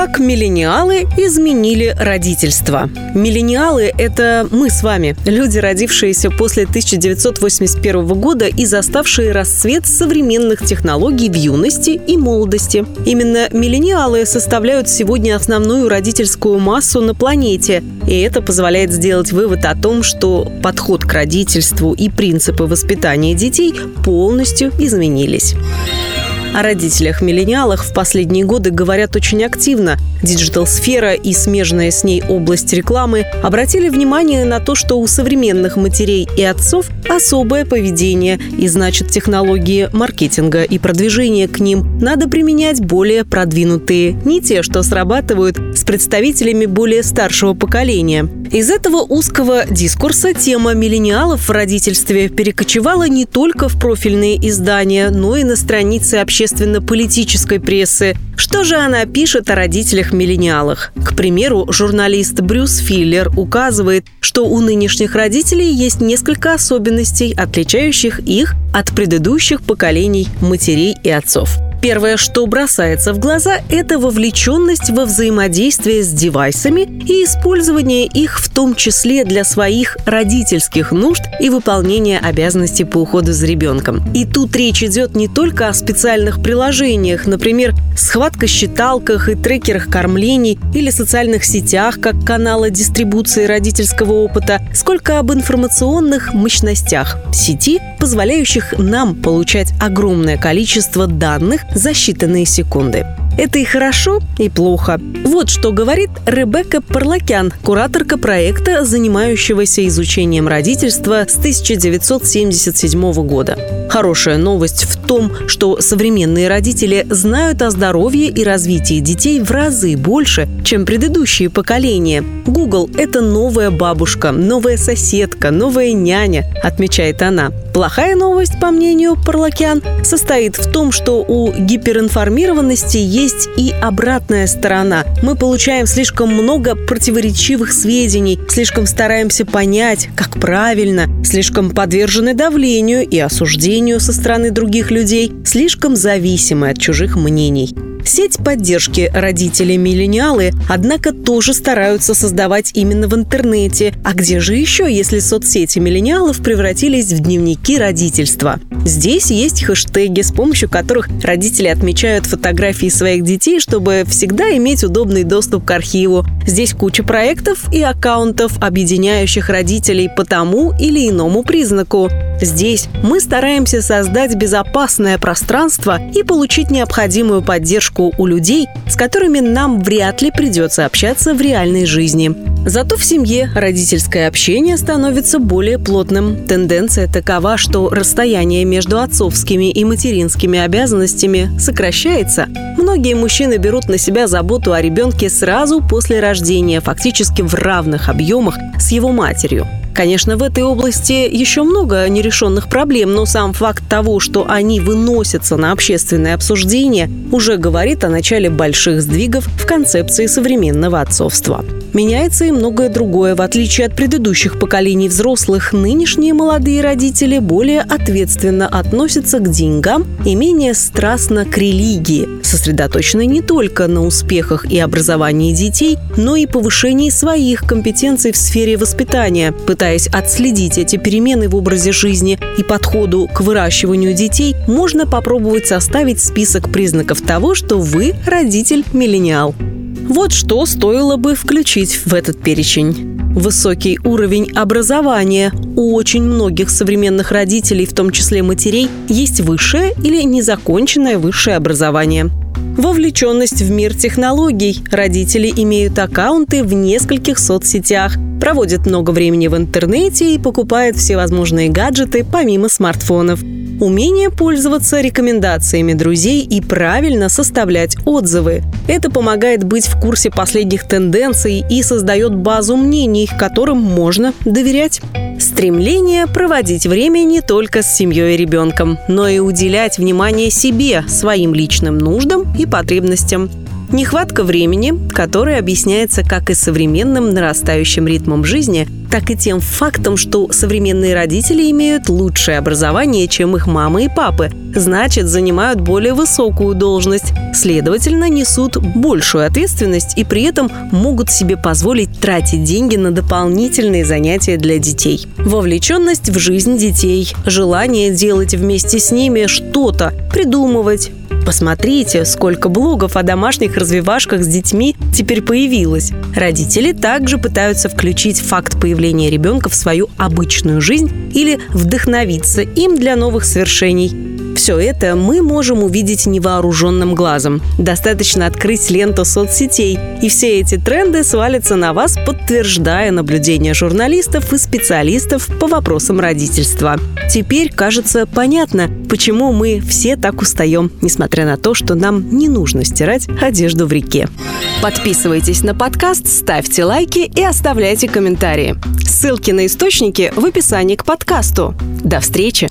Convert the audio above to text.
Как миллениалы изменили родительство? Миллениалы – это мы с вами, люди, родившиеся после 1981 года и заставшие расцвет современных технологий в юности и молодости. Именно миллениалы составляют сегодня основную родительскую массу на планете, и это позволяет сделать вывод о том, что подход к родительству и принципы воспитания детей полностью изменились. О родителях-миллениалах в последние годы говорят очень активно. Digital-сфера и смежная с ней область рекламы обратили внимание на то, что у современных матерей и отцов особое поведение, и значит технологии маркетинга и продвижения к ним надо применять более продвинутые, не те, что срабатывают с представителями более старшего поколения. Из этого узкого дискурса тема миллениалов в родительстве перекочевала не только в профильные издания, но и на страницы общественно-политической прессы. Что же она пишет о родителях-миллениалах? К примеру, журналист Брюс Филлер указывает, что у нынешних родителей есть несколько особенностей, отличающих их от предыдущих поколений матерей и отцов. Первое, что бросается в глаза, это вовлеченность во взаимодействие с девайсами и использование их в том числе для своих родительских нужд и выполнения обязанностей по уходу за ребенком. И тут речь идет не только о специальных приложениях, например, схватка-считалках и трекерах кормлений или социальных сетях как канала дистрибуции родительского опыта, сколько об информационных мощностях сети, позволяющих нам получать огромное количество данных за считанные секунды. Это и хорошо, и плохо. Вот что говорит Ребекка Парлакян, кураторка проекта, занимающегося изучением родительства с 1977 года. Хорошая новость в том, что современные родители знают о здоровье и развитии детей в разы больше, чем предыдущие поколения. Google – это новая бабушка, новая соседка, новая няня, отмечает она. Плохая новость, по мнению Парлакян, состоит в том, что у гиперинформированности есть и обратная сторона. Мы получаем слишком много противоречивых сведений, слишком стараемся понять, как правильно, слишком подвержены давлению и осуждению со стороны других людей, слишком зависимы от чужих мнений. Сеть поддержки родители-миллениалы, однако, тоже стараются создавать именно в интернете. А где же еще, если соцсети миллениалов превратились в дневники родительства? Здесь есть хэштеги, с помощью которых родители отмечают фотографии своих детей, чтобы всегда иметь удобный доступ к архиву. Здесь куча проектов и аккаунтов, объединяющих родителей по тому или иному признаку. Здесь мы стараемся создать безопасное пространство и получить необходимую поддержку у людей, с которыми нам вряд ли придется общаться в реальной жизни. Зато в семье родительское общение становится более плотным. Тенденция такова, что расстояние между отцовскими и материнскими обязанностями сокращается. Многие мужчины берут на себя заботу о ребенке сразу после рождения, фактически в равных объемах с его матерью. Конечно, в этой области еще много нерешенных проблем, но сам факт того, что они выносятся на общественное обсуждение, уже говорит о начале больших сдвигов в концепции современного отцовства. Меняется и многое другое. В отличие от предыдущих поколений взрослых, нынешние молодые родители более ответственно относятся к деньгам и менее страстно к религии, сосредоточены не только на успехах и образовании детей, но и повышении своих компетенций в сфере воспитания, пытаясь пытаясь отследить эти перемены в образе жизни и подходу к выращиванию детей, можно попробовать составить список признаков того, что вы родитель-миллениал. Вот что стоило бы включить в этот перечень. Высокий уровень образования. У очень многих современных родителей, в том числе матерей, есть высшее или незаконченное высшее образование. Вовлеченность в мир технологий. Родители имеют аккаунты в нескольких соцсетях, проводят много времени в интернете и покупают всевозможные гаджеты помимо смартфонов. Умение пользоваться рекомендациями друзей и правильно составлять отзывы. Это помогает быть в курсе последних тенденций и создает базу мнений, которым можно доверять. Стремление проводить время не только с семьей и ребенком, но и уделять внимание себе, своим личным нуждам и потребностям. Нехватка времени, которая объясняется как и современным нарастающим ритмом жизни, так и тем фактом, что современные родители имеют лучшее образование, чем их мамы и папы, значит, занимают более высокую должность, следовательно, несут большую ответственность и при этом могут себе позволить тратить деньги на дополнительные занятия для детей. Вовлеченность в жизнь детей, желание делать вместе с ними что-то, придумывать, Посмотрите, сколько блогов о домашних развивашках с детьми теперь появилось. Родители также пытаются включить факт появления ребенка в свою обычную жизнь или вдохновиться им для новых свершений. Все это мы можем увидеть невооруженным глазом. Достаточно открыть ленту соцсетей, и все эти тренды свалятся на вас, подтверждая наблюдения журналистов и специалистов по вопросам родительства. Теперь, кажется, понятно, почему мы все так устаем, несмотря на то, что нам не нужно стирать одежду в реке. Подписывайтесь на подкаст, ставьте лайки и оставляйте комментарии. Ссылки на источники в описании к подкасту. До встречи!